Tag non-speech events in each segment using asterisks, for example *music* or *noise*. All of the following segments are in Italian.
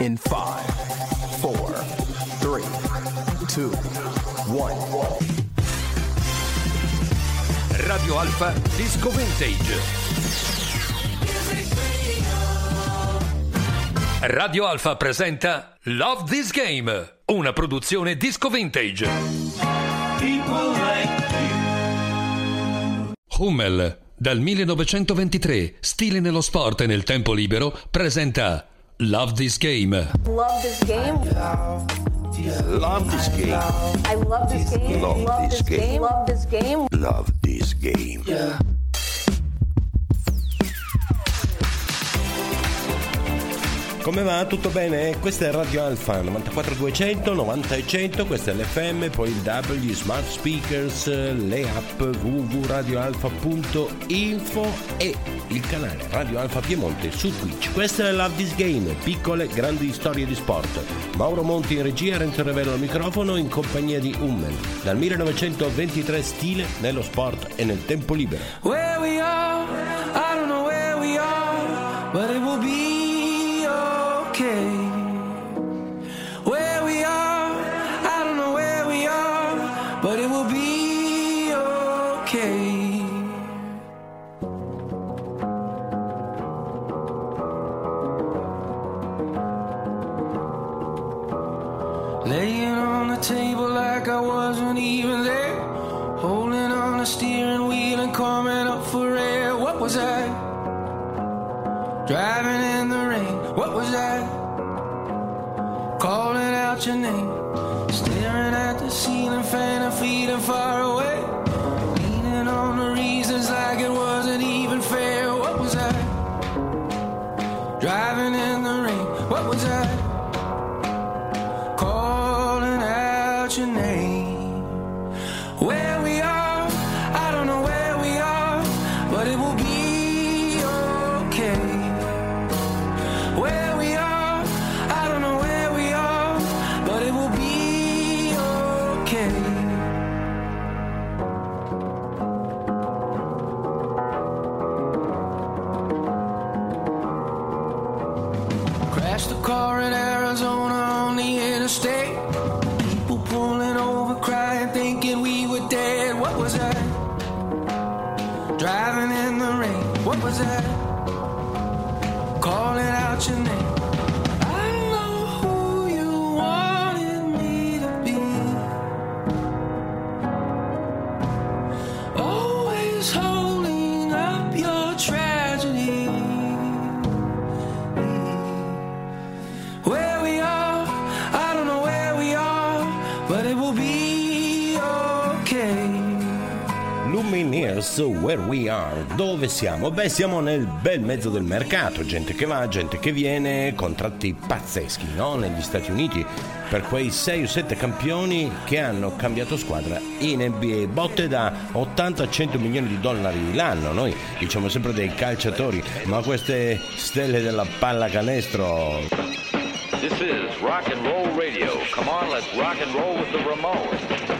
in 5, 4, 3, 2, 1. Radio Alfa Disco Vintage. Radio Alfa presenta Love This Game, una produzione disco vintage. Hummel, dal 1923, stile nello sport e nel tempo libero, presenta Love This Game. Love this game. Love this game. I love this game. Love this game. Love this game. Love this game. Come va? Tutto bene? Questa è Radio Alfa 94200, 90 e 100, questa è l'FM, poi il W, smart speakers, le app www.radioalfa.info e il canale Radio Alfa Piemonte su Twitch. Questa è Love This Game, piccole grandi storie di sport. Mauro Monti in regia, Renzo Revello al microfono in compagnia di Hummel. Dal 1923 stile nello sport e nel tempo libero. Where we are, I don't know where we are, but it will be okay. Where we are, I don't know where we are, but it will be okay. Laying on the table like I wasn't even there. Holding on the steering wheel and coming up for air. What was I? Driving your name. But it will be okay. Lumineers Where We Are. Dove siamo? Beh, siamo nel bel mezzo del mercato, gente che va, gente che viene, contratti pazzeschi, no? Negli Stati Uniti per quei 6 o 7 campioni che hanno cambiato squadra in NBA, botte da 80-100 milioni di dollari l'anno. Noi diciamo sempre dei calciatori, ma queste stelle della pallacanestro This is rock and roll radio. Come on, let's rock and roll with the Ramones.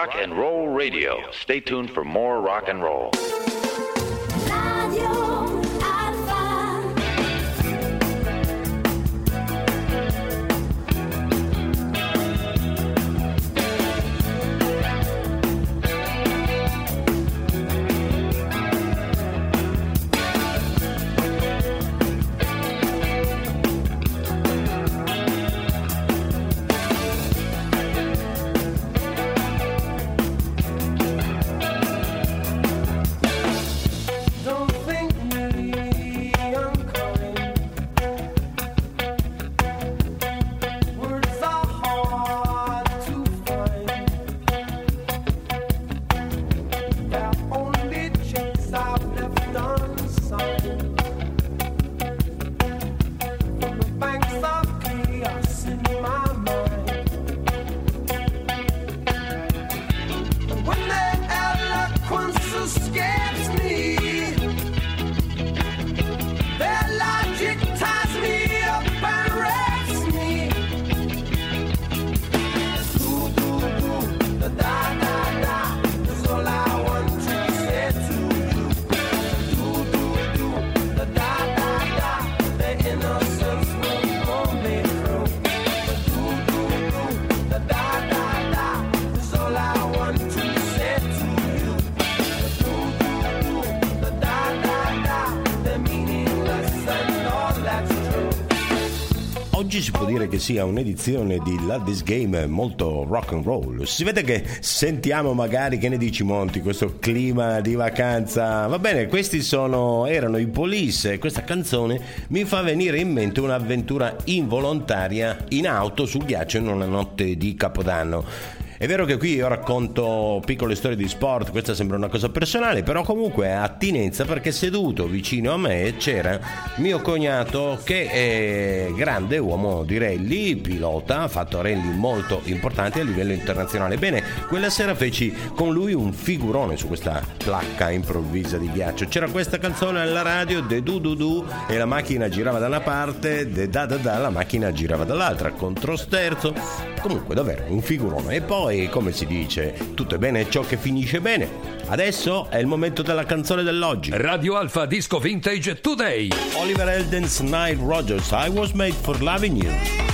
Rock and Roll Radio. Stay tuned for more rock and roll. Dire che sia un'edizione di Love This Game molto rock and roll. Si vede che sentiamo magari, che ne dici Monti, questo clima di vacanza. Va bene, questi sono, erano i Police questa canzone mi fa venire in mente un'avventura involontaria in auto sul ghiaccio in una notte di Capodanno. È vero che qui io racconto piccole storie di sport, questa sembra una cosa personale, però comunque ha attinenza perché seduto vicino a me c'era mio cognato che è grande uomo di rally, pilota, ha fatto rally molto importanti a livello internazionale. Bene, quella sera feci con lui un figurone su questa placca improvvisa di ghiaccio. C'era questa canzone alla radio, de du du du, e la macchina girava da una parte, de da da da, la macchina girava dall'altra, controsterzo. Comunque davvero un figurone. E poi, come si dice, tutto è bene ciò che finisce bene. Adesso è il momento della canzone dell'oggi. Radio Alfa Disco Vintage Today. Oliver Elden's Nile Rogers, I was made for loving you.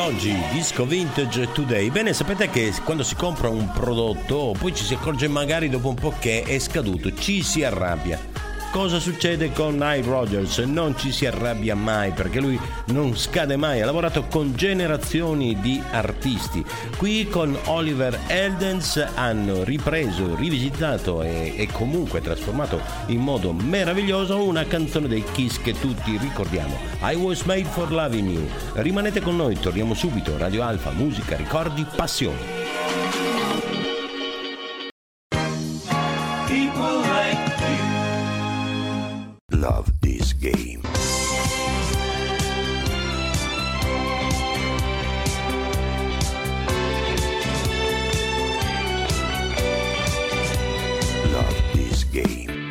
Dell'oggi, Disco Vintage Today. Bene, sapete che quando si compra un prodotto, poi ci si accorge magari dopo un po' che è scaduto, ci si arrabbia. Cosa succede con Nile Rogers? Non ci si arrabbia mai perché lui non scade mai, ha lavorato con generazioni di artisti. Qui con Oliver Eldens hanno ripreso, rivisitato e, e comunque trasformato in modo meraviglioso una canzone dei Kiss che tutti ricordiamo. I was made for loving you. Rimanete con noi, torniamo subito. Radio Alfa, musica, ricordi, passione.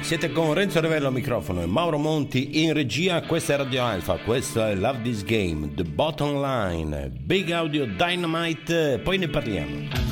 Siete con Renzo Revello al microfono e Mauro Monti in regia. Questa è Radio Alfa, questo è Love This Game, The Bottom Line, Big Audio Dynamite, poi ne parliamo.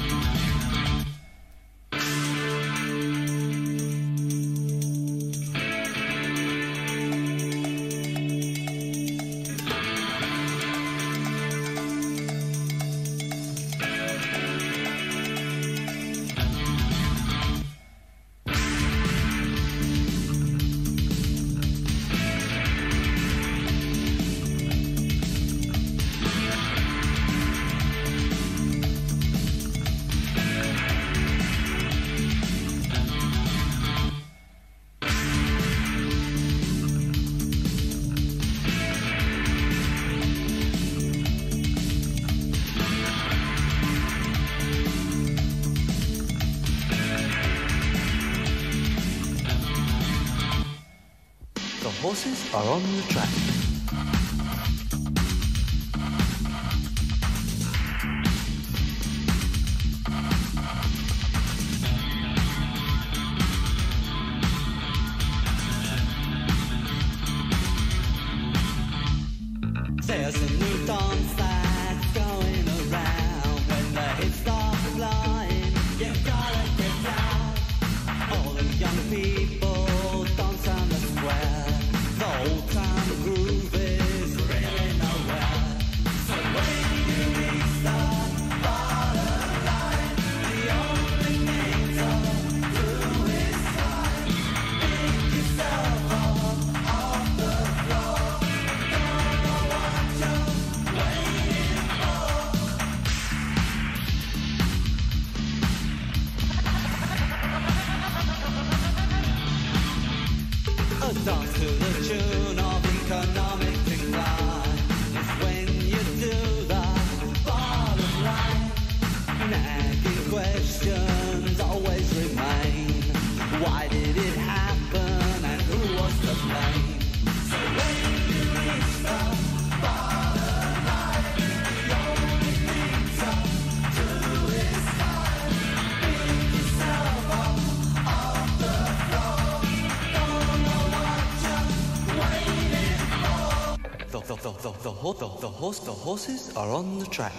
The, ho- the, the, horse, the horses are on the track.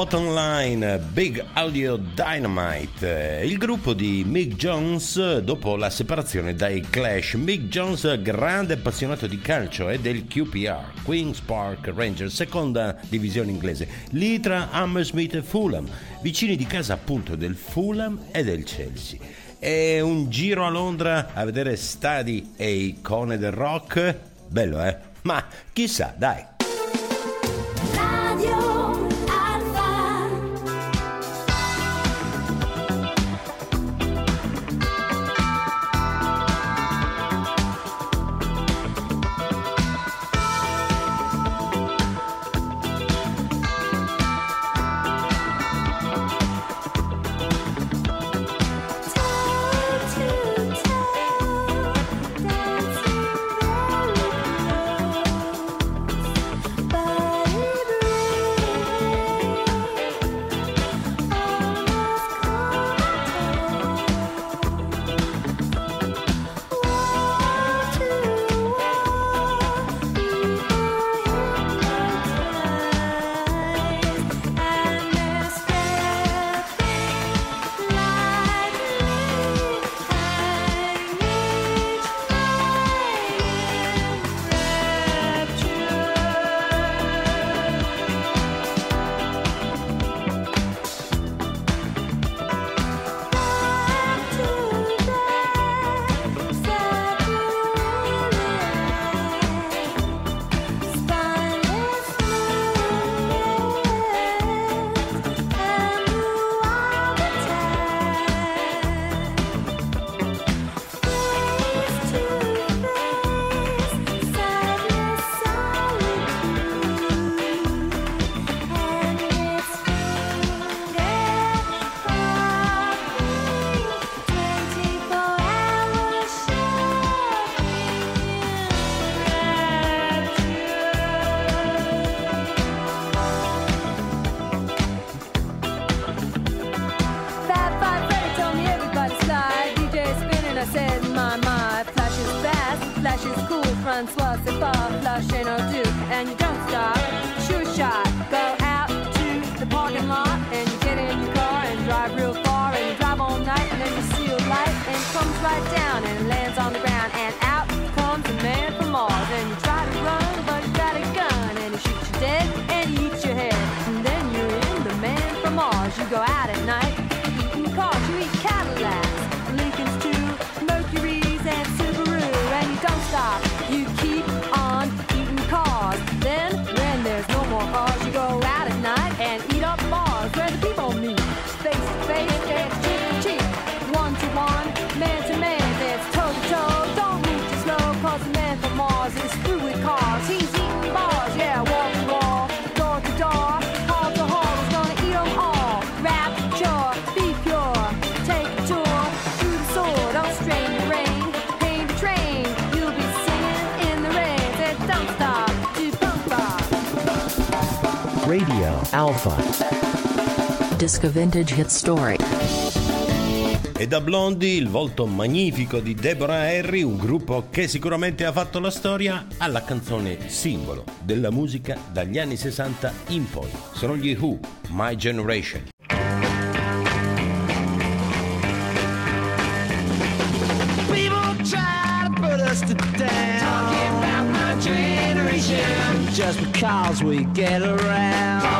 Bottom Line, Big Audio Dynamite, il gruppo di Mick Jones dopo la separazione dai Clash. Mick Jones, grande appassionato di calcio e del QPR, Queen's Park Rangers, seconda divisione inglese, lì tra Hammersmith e Fulham, vicini di casa appunto del Fulham e del Chelsea. E un giro a Londra a vedere stadi e icone del rock? Bello, eh? Ma chissà, dai. Alpha. Disco Vintage Hit Story. E da Blondie il volto magnifico di Deborah Harry, un gruppo che sicuramente ha fatto la storia alla canzone simbolo della musica dagli anni 60 in poi. Sono gli Who, My Generation. People try to put us to down. Talking about my generation. Just because we get around.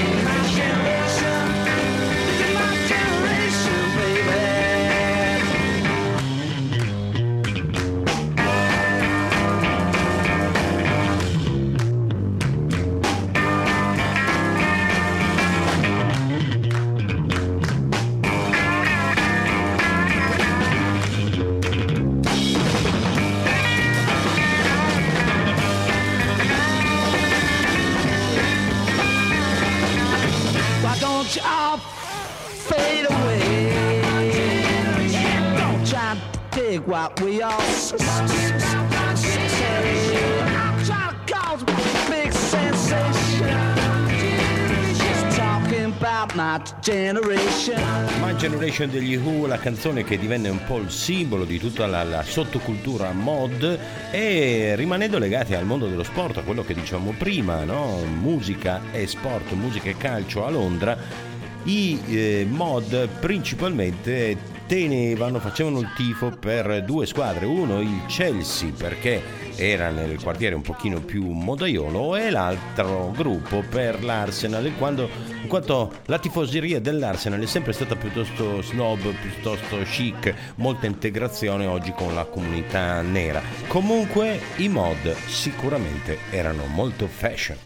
What we all my generation. My Generation degli Who, la canzone che divenne un po' il simbolo di tutta la, la sottocultura mod e rimanendo legati al mondo dello sport, a quello che dicevamo prima, no? musica e sport, musica e calcio a Londra, i eh, mod principalmente tenevano, facevano il tifo per due squadre, uno il Chelsea perché era nel quartiere un pochino più modaiolo e l'altro gruppo per l'Arsenal in quanto, in quanto la tifoseria dell'Arsenal è sempre stata piuttosto snob, piuttosto chic, molta integrazione oggi con la comunità nera. Comunque i mod sicuramente erano molto fashion.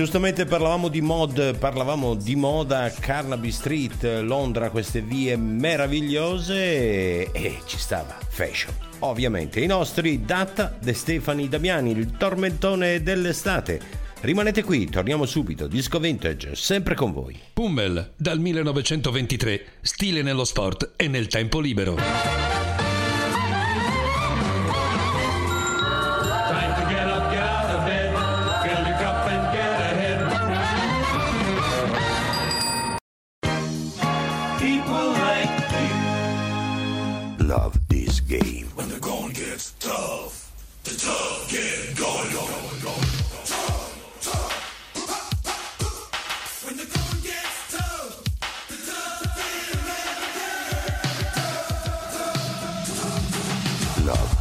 Giustamente parlavamo di mod, parlavamo di moda, Carnaby Street, Londra, queste vie meravigliose e ci stava fashion. Ovviamente i nostri Data De Stefani Damiani, il tormentone dell'estate. Rimanete qui, torniamo subito, Disco Vintage, sempre con voi. Pummel, dal 1923, stile nello sport e nel tempo libero. Love this game. When the going gets tough, the tough get going, going, going. Tough, tough. When the going gets tough, the tough Love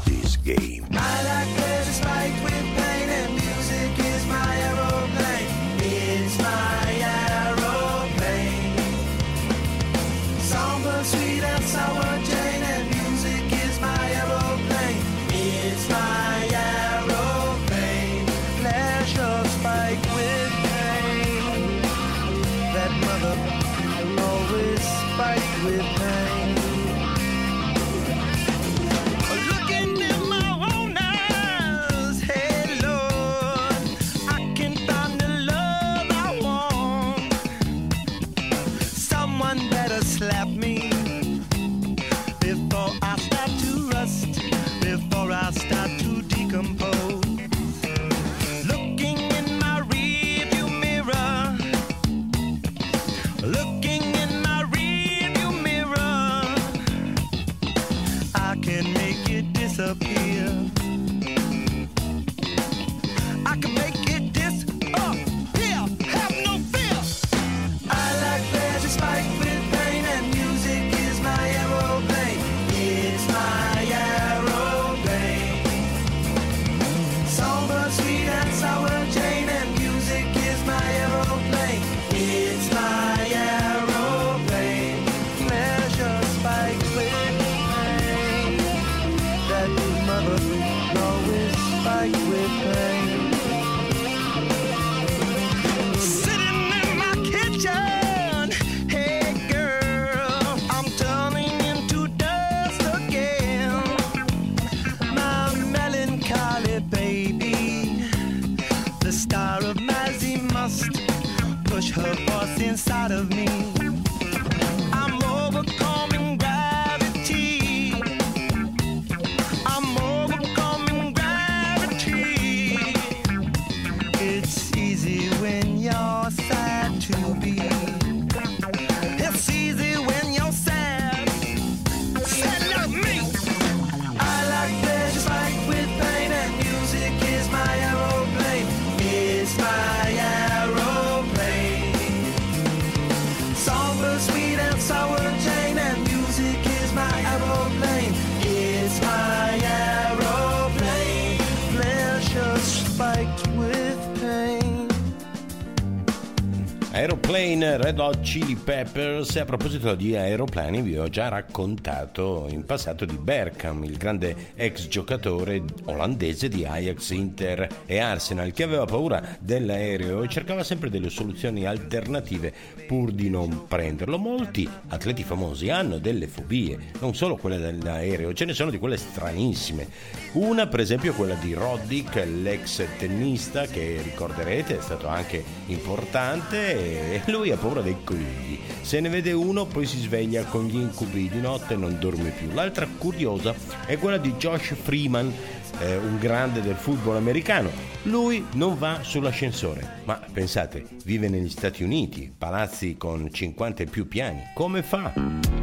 Red Hot Chili Peppers a proposito di aeroplani vi ho già raccontato in passato di Berkham, il grande ex giocatore olandese di Ajax, Inter e Arsenal che aveva paura dell'aereo e cercava sempre delle soluzioni alternative pur di non prenderlo. Molti atleti famosi hanno delle fobie, non solo quelle dell'aereo, ce ne sono di quelle stranissime. Una per esempio quella di Roddick, l'ex tennista che ricorderete è stato anche importante e lui ha paura dei conigli. Se ne vede uno poi si sveglia con gli incubi di notte e non dorme più. L'altra curiosa è quella di Josh Freeman, eh, un grande del football americano. Lui non va sull'ascensore, ma pensate, vive negli Stati Uniti, palazzi con 50 e più piani. Come fa?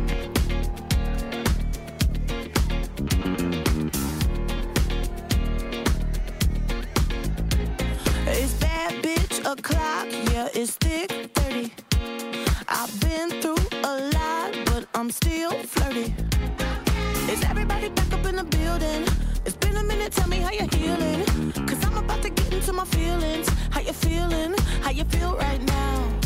I'm still flirty. Is everybody back up in the building? It's been a minute, tell me how you're healing. Cause I'm about to get into my feelings. How you feeling? How you feel right now?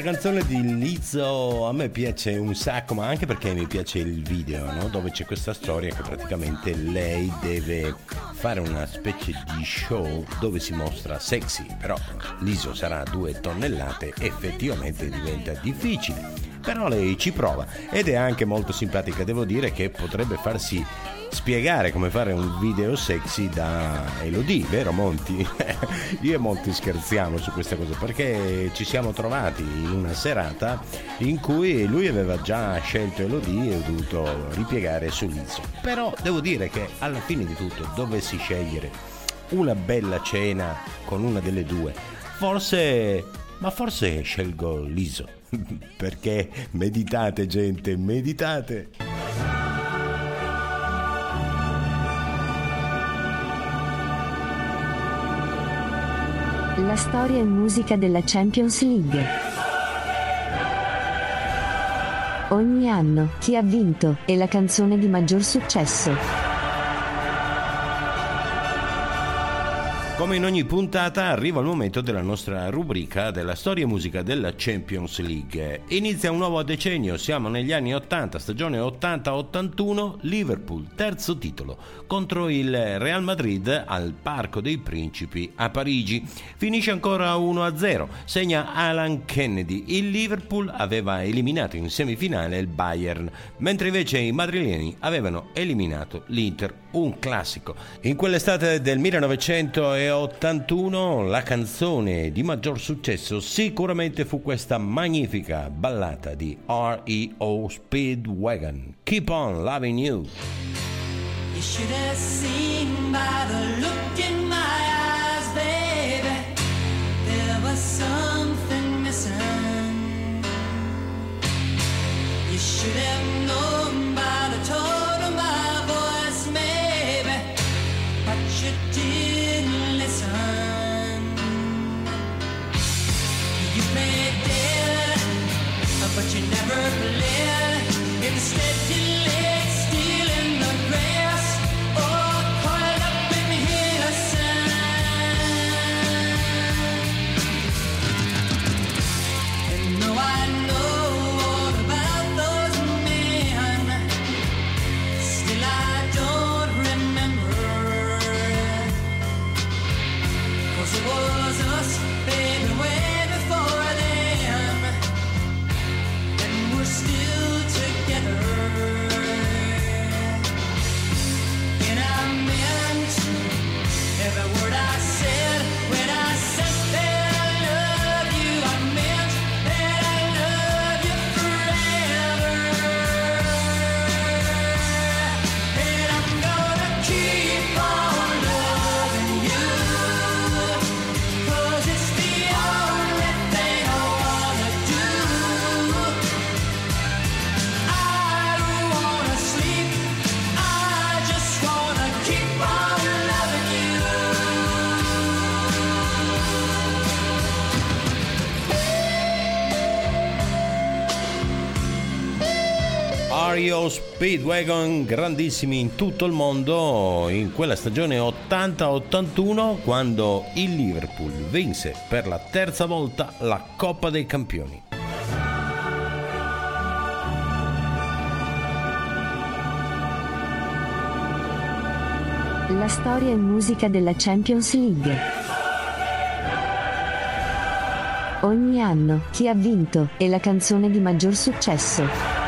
Questa canzone di Lizzo a me piace un sacco, ma anche perché mi piace il video, no? dove c'è questa storia che praticamente lei deve fare una specie di show dove si mostra sexy, però l'ISO sarà due tonnellate, effettivamente diventa difficile. Però lei ci prova ed è anche molto simpatica, devo dire che potrebbe farsi spiegare come fare un video sexy da Elodie, vero Monti? *laughs* Io e Monti scherziamo su questa cosa perché ci siamo trovati in una serata in cui lui aveva già scelto Elodie e ho dovuto ripiegare su. Però devo dire che alla fine di tutto dovessi scegliere una bella cena con una delle due, forse... ma forse scelgo l'ISO. *laughs* perché meditate gente, meditate. La storia e musica della Champions League. Ogni anno, chi ha vinto, e la canzone di maggior successo. Come in ogni puntata arriva il momento della nostra rubrica della storia e musica della Champions League. Inizia un nuovo decennio, siamo negli anni 80, stagione 80-81, Liverpool, terzo titolo, contro il Real Madrid al Parco dei Principi a Parigi. Finisce ancora 1-0, segna Alan Kennedy. Il Liverpool aveva eliminato in semifinale il Bayern, mentre invece i madrileni avevano eliminato l'Inter, un classico. In quell'estate del 1981 la canzone di maggior successo sicuramente fu questa magnifica ballata di R.E.O. Speedwagon, Keep on Loving You. You should have seen by the look in my eyes, baby. Mario Speedwagon, grandissimi in tutto il mondo in quella stagione 80-81 quando il Liverpool vinse per la terza volta la Coppa dei Campioni. La storia e musica della Champions League. Ogni anno, chi ha vinto, è la canzone di maggior successo.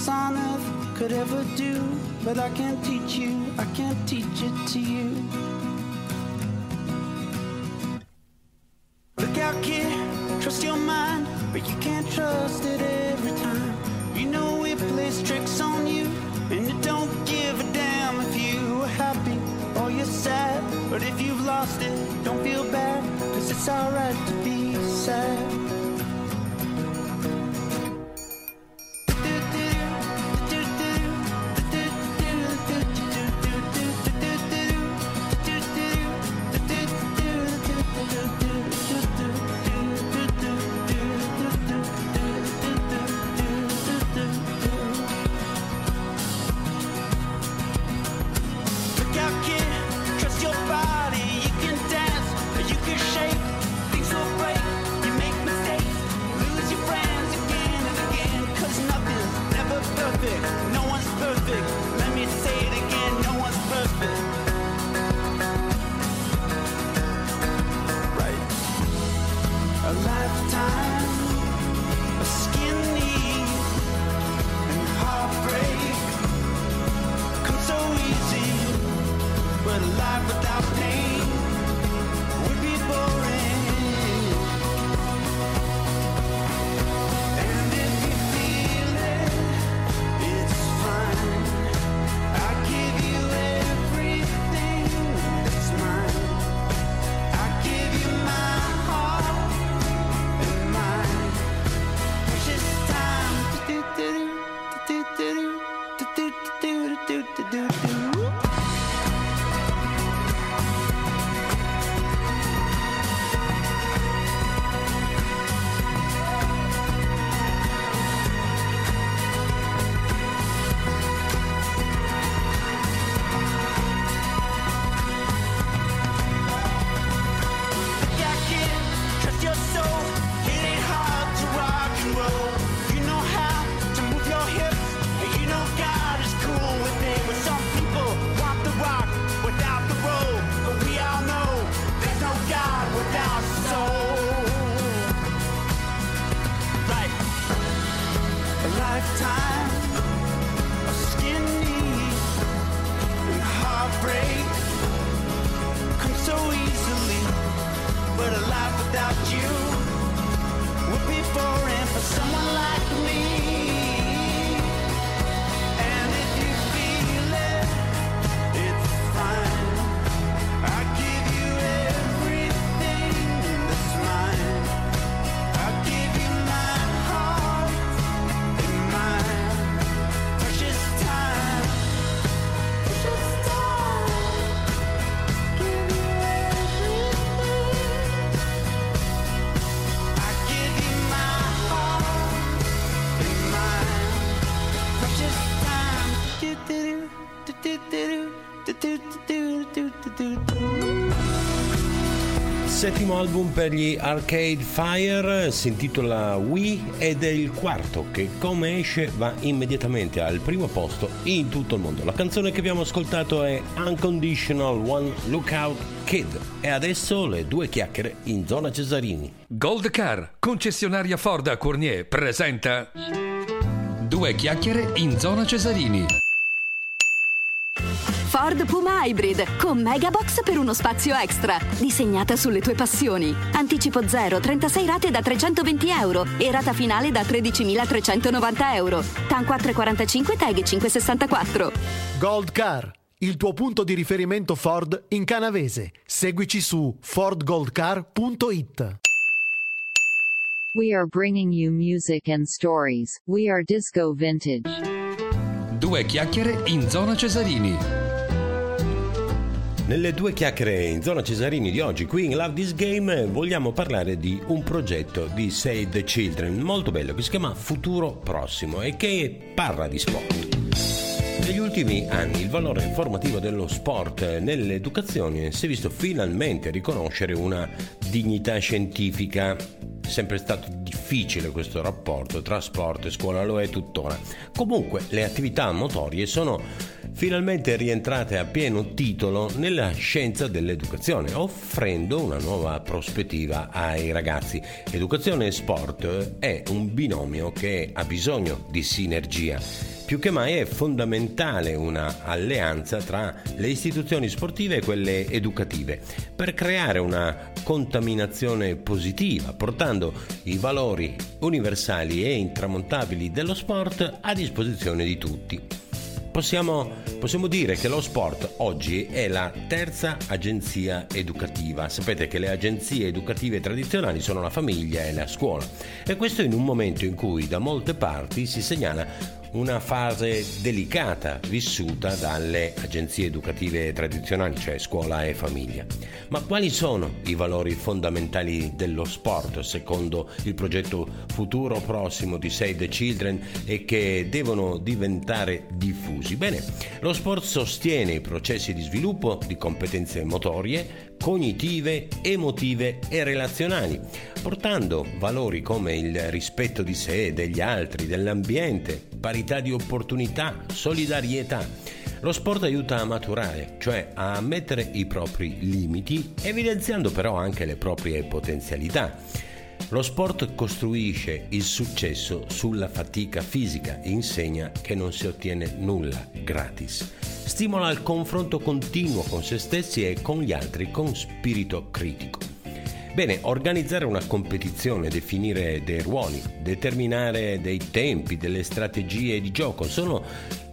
else on earth could ever do. But I can't teach you, I can't teach it to you. Look out, kid, trust your mind, but you can't trust it. Album per gli Arcade Fire, si intitola We ed è il quarto che come esce va immediatamente al primo posto in tutto il mondo. La canzone che abbiamo ascoltato è Unconditional One Lookout Kid e adesso le due chiacchiere in zona Cesarini. Gold Car, concessionaria Ford a Cournier, presenta Due chiacchiere in zona Cesarini. Ford Puma Hybrid con Megabox per uno spazio extra. Disegnata sulle tue passioni. Anticipo 0, 36 rate da 320 euro e rata finale da 13.390 euro. TAN 445 TAG 564. Gold Car, il tuo punto di riferimento Ford in canavese. Seguici su fordgoldcar.it. We are bringing you music and stories. We are Disco Vintage. Due chiacchiere in zona Cesarini. Nelle due chiacchiere in zona Cesarini di oggi, qui in Love This Game, vogliamo parlare di un progetto di Save the Children molto bello che si chiama Futuro Prossimo e che parla di sport. Negli ultimi anni il valore formativo dello sport nell'educazione si è visto finalmente riconoscere una dignità scientifica. È sempre stato difficile questo rapporto tra sport e scuola, lo è tuttora. Comunque le attività motorie sono finalmente rientrate a pieno titolo nella scienza dell'educazione, offrendo una nuova prospettiva ai ragazzi. Educazione e sport è un binomio che ha bisogno di sinergia. Più che mai è fondamentale una alleanza tra le istituzioni sportive e quelle educative per creare una contaminazione positiva, portando i valori universali e intramontabili dello sport a disposizione di tutti. Possiamo, possiamo, dire che lo sport oggi è la terza agenzia educativa. Sapete che le agenzie educative tradizionali sono la famiglia e la scuola. E questo in un momento in cui da molte parti si segnala una fase delicata vissuta dalle agenzie educative tradizionali, cioè scuola e famiglia. Ma quali sono i valori fondamentali dello sport secondo il progetto futuro prossimo di Save the Children e che devono diventare diffusi? Bene, lo sport sostiene i processi di sviluppo di competenze motorie, cognitive, emotive e relazionali, portando valori come il rispetto di sé, degli altri, dell'ambiente, parità di opportunità, solidarietà. Lo sport aiuta a maturare, cioè a ammettere i propri limiti, evidenziando però anche le proprie potenzialità. Lo sport costruisce il successo sulla fatica fisica e insegna che non si ottiene nulla gratis. Stimola il confronto continuo con se stessi e con gli altri con spirito critico. Bene, organizzare una competizione, definire dei ruoli, determinare dei tempi, delle strategie di gioco sono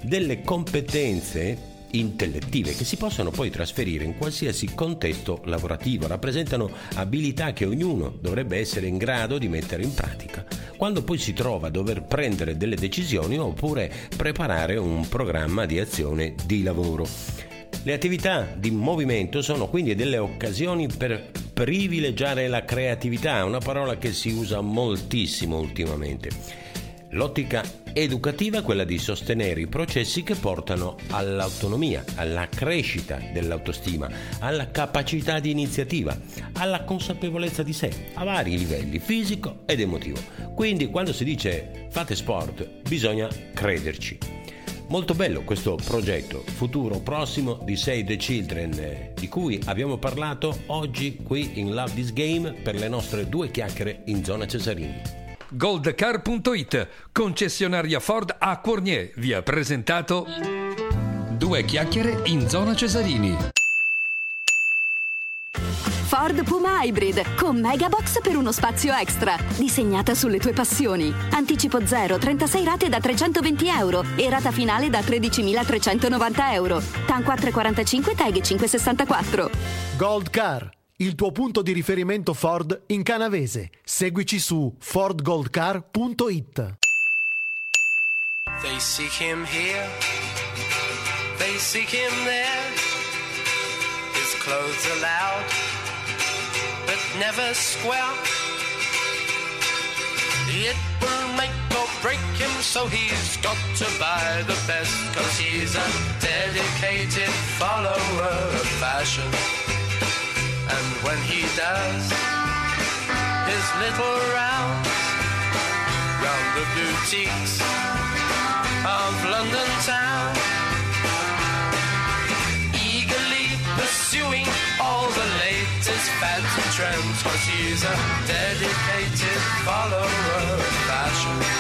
delle competenze intellettive che si possono poi trasferire in qualsiasi contesto lavorativo, rappresentano abilità che ognuno dovrebbe essere in grado di mettere in pratica quando poi si trova a dover prendere delle decisioni oppure preparare un programma di azione di lavoro. Le attività di movimento sono quindi delle occasioni per privilegiare la creatività, una parola che si usa moltissimo ultimamente. L'ottica educativa è quella di sostenere i processi che portano all'autonomia, alla crescita dell'autostima, alla capacità di iniziativa, alla consapevolezza di sé, a vari livelli, fisico ed emotivo. Quindi quando si dice fate sport bisogna crederci. Molto bello questo progetto futuro prossimo di Save the Children eh, di cui abbiamo parlato oggi qui in Love This Game per le nostre due chiacchiere in zona Cesarini. Goldcar.it, concessionaria Ford a Cornier, vi ha presentato Due chiacchiere in zona Cesarini. Ford Puma Hybrid con Megabox per uno spazio extra. Disegnata sulle tue passioni. Anticipo 0, 36 rate da 320 euro e rata finale da 13.390 euro. TAN 445 TAG 564. Gold Car, il tuo punto di riferimento Ford in canavese. Seguici su fordgoldcar.it. They seek him here, they seek him there. His clothes are loud, but never square. It will make or break him, so he's got to buy the best, cause he's a dedicated follower of fashion. And when he does his little rounds round the boutiques of London town, eagerly pursuing all the latest fads and trends, cause he's a dedicated follower of fashion.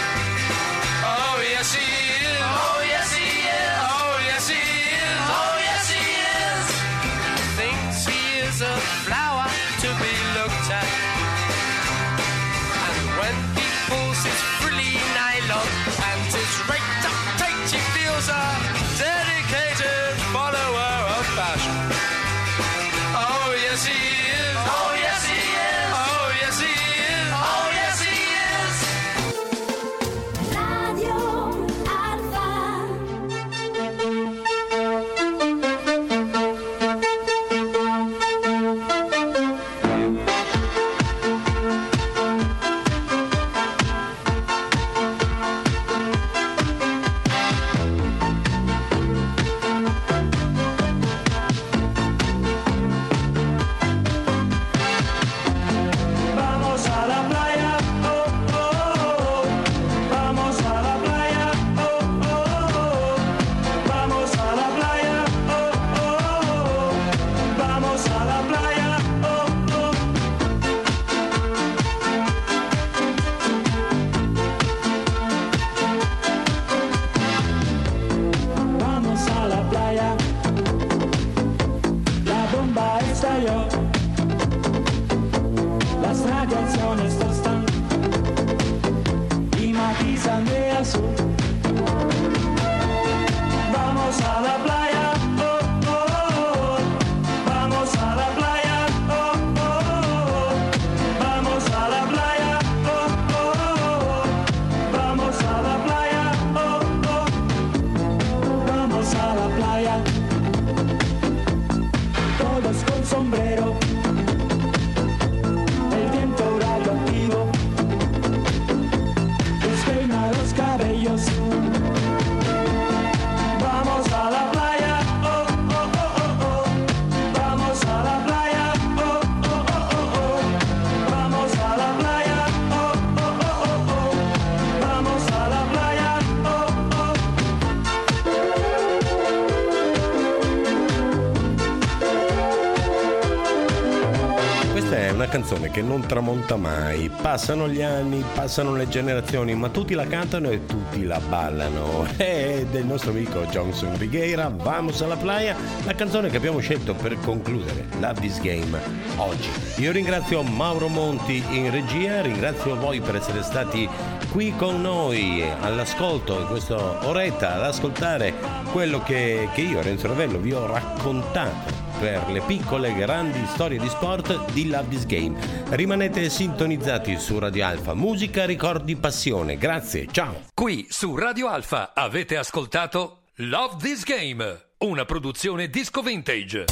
Non tramonta mai. Passano gli anni, passano le generazioni, ma tutti la cantano e tutti la ballano. È *laughs* del nostro amico Johnson Righeira, Vamos alla playa, la canzone che abbiamo scelto per concludere Love This Game oggi. Io ringrazio Mauro Monti in regia, ringrazio voi per essere stati qui con noi all'ascolto in questa oretta ad ascoltare quello che, che io, Renzo Ravello, vi ho raccontato per le piccole e grandi storie di sport di Love This Game. Rimanete sintonizzati su Radio Alfa, musica, ricordi, passione. Grazie, ciao! Qui su Radio Alfa avete ascoltato Love This Game, una produzione disco vintage.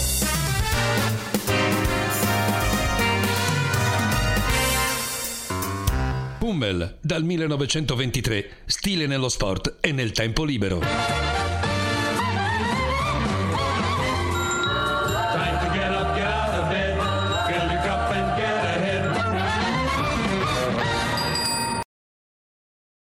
Pummel dal 1923, stile nello sport e nel tempo libero.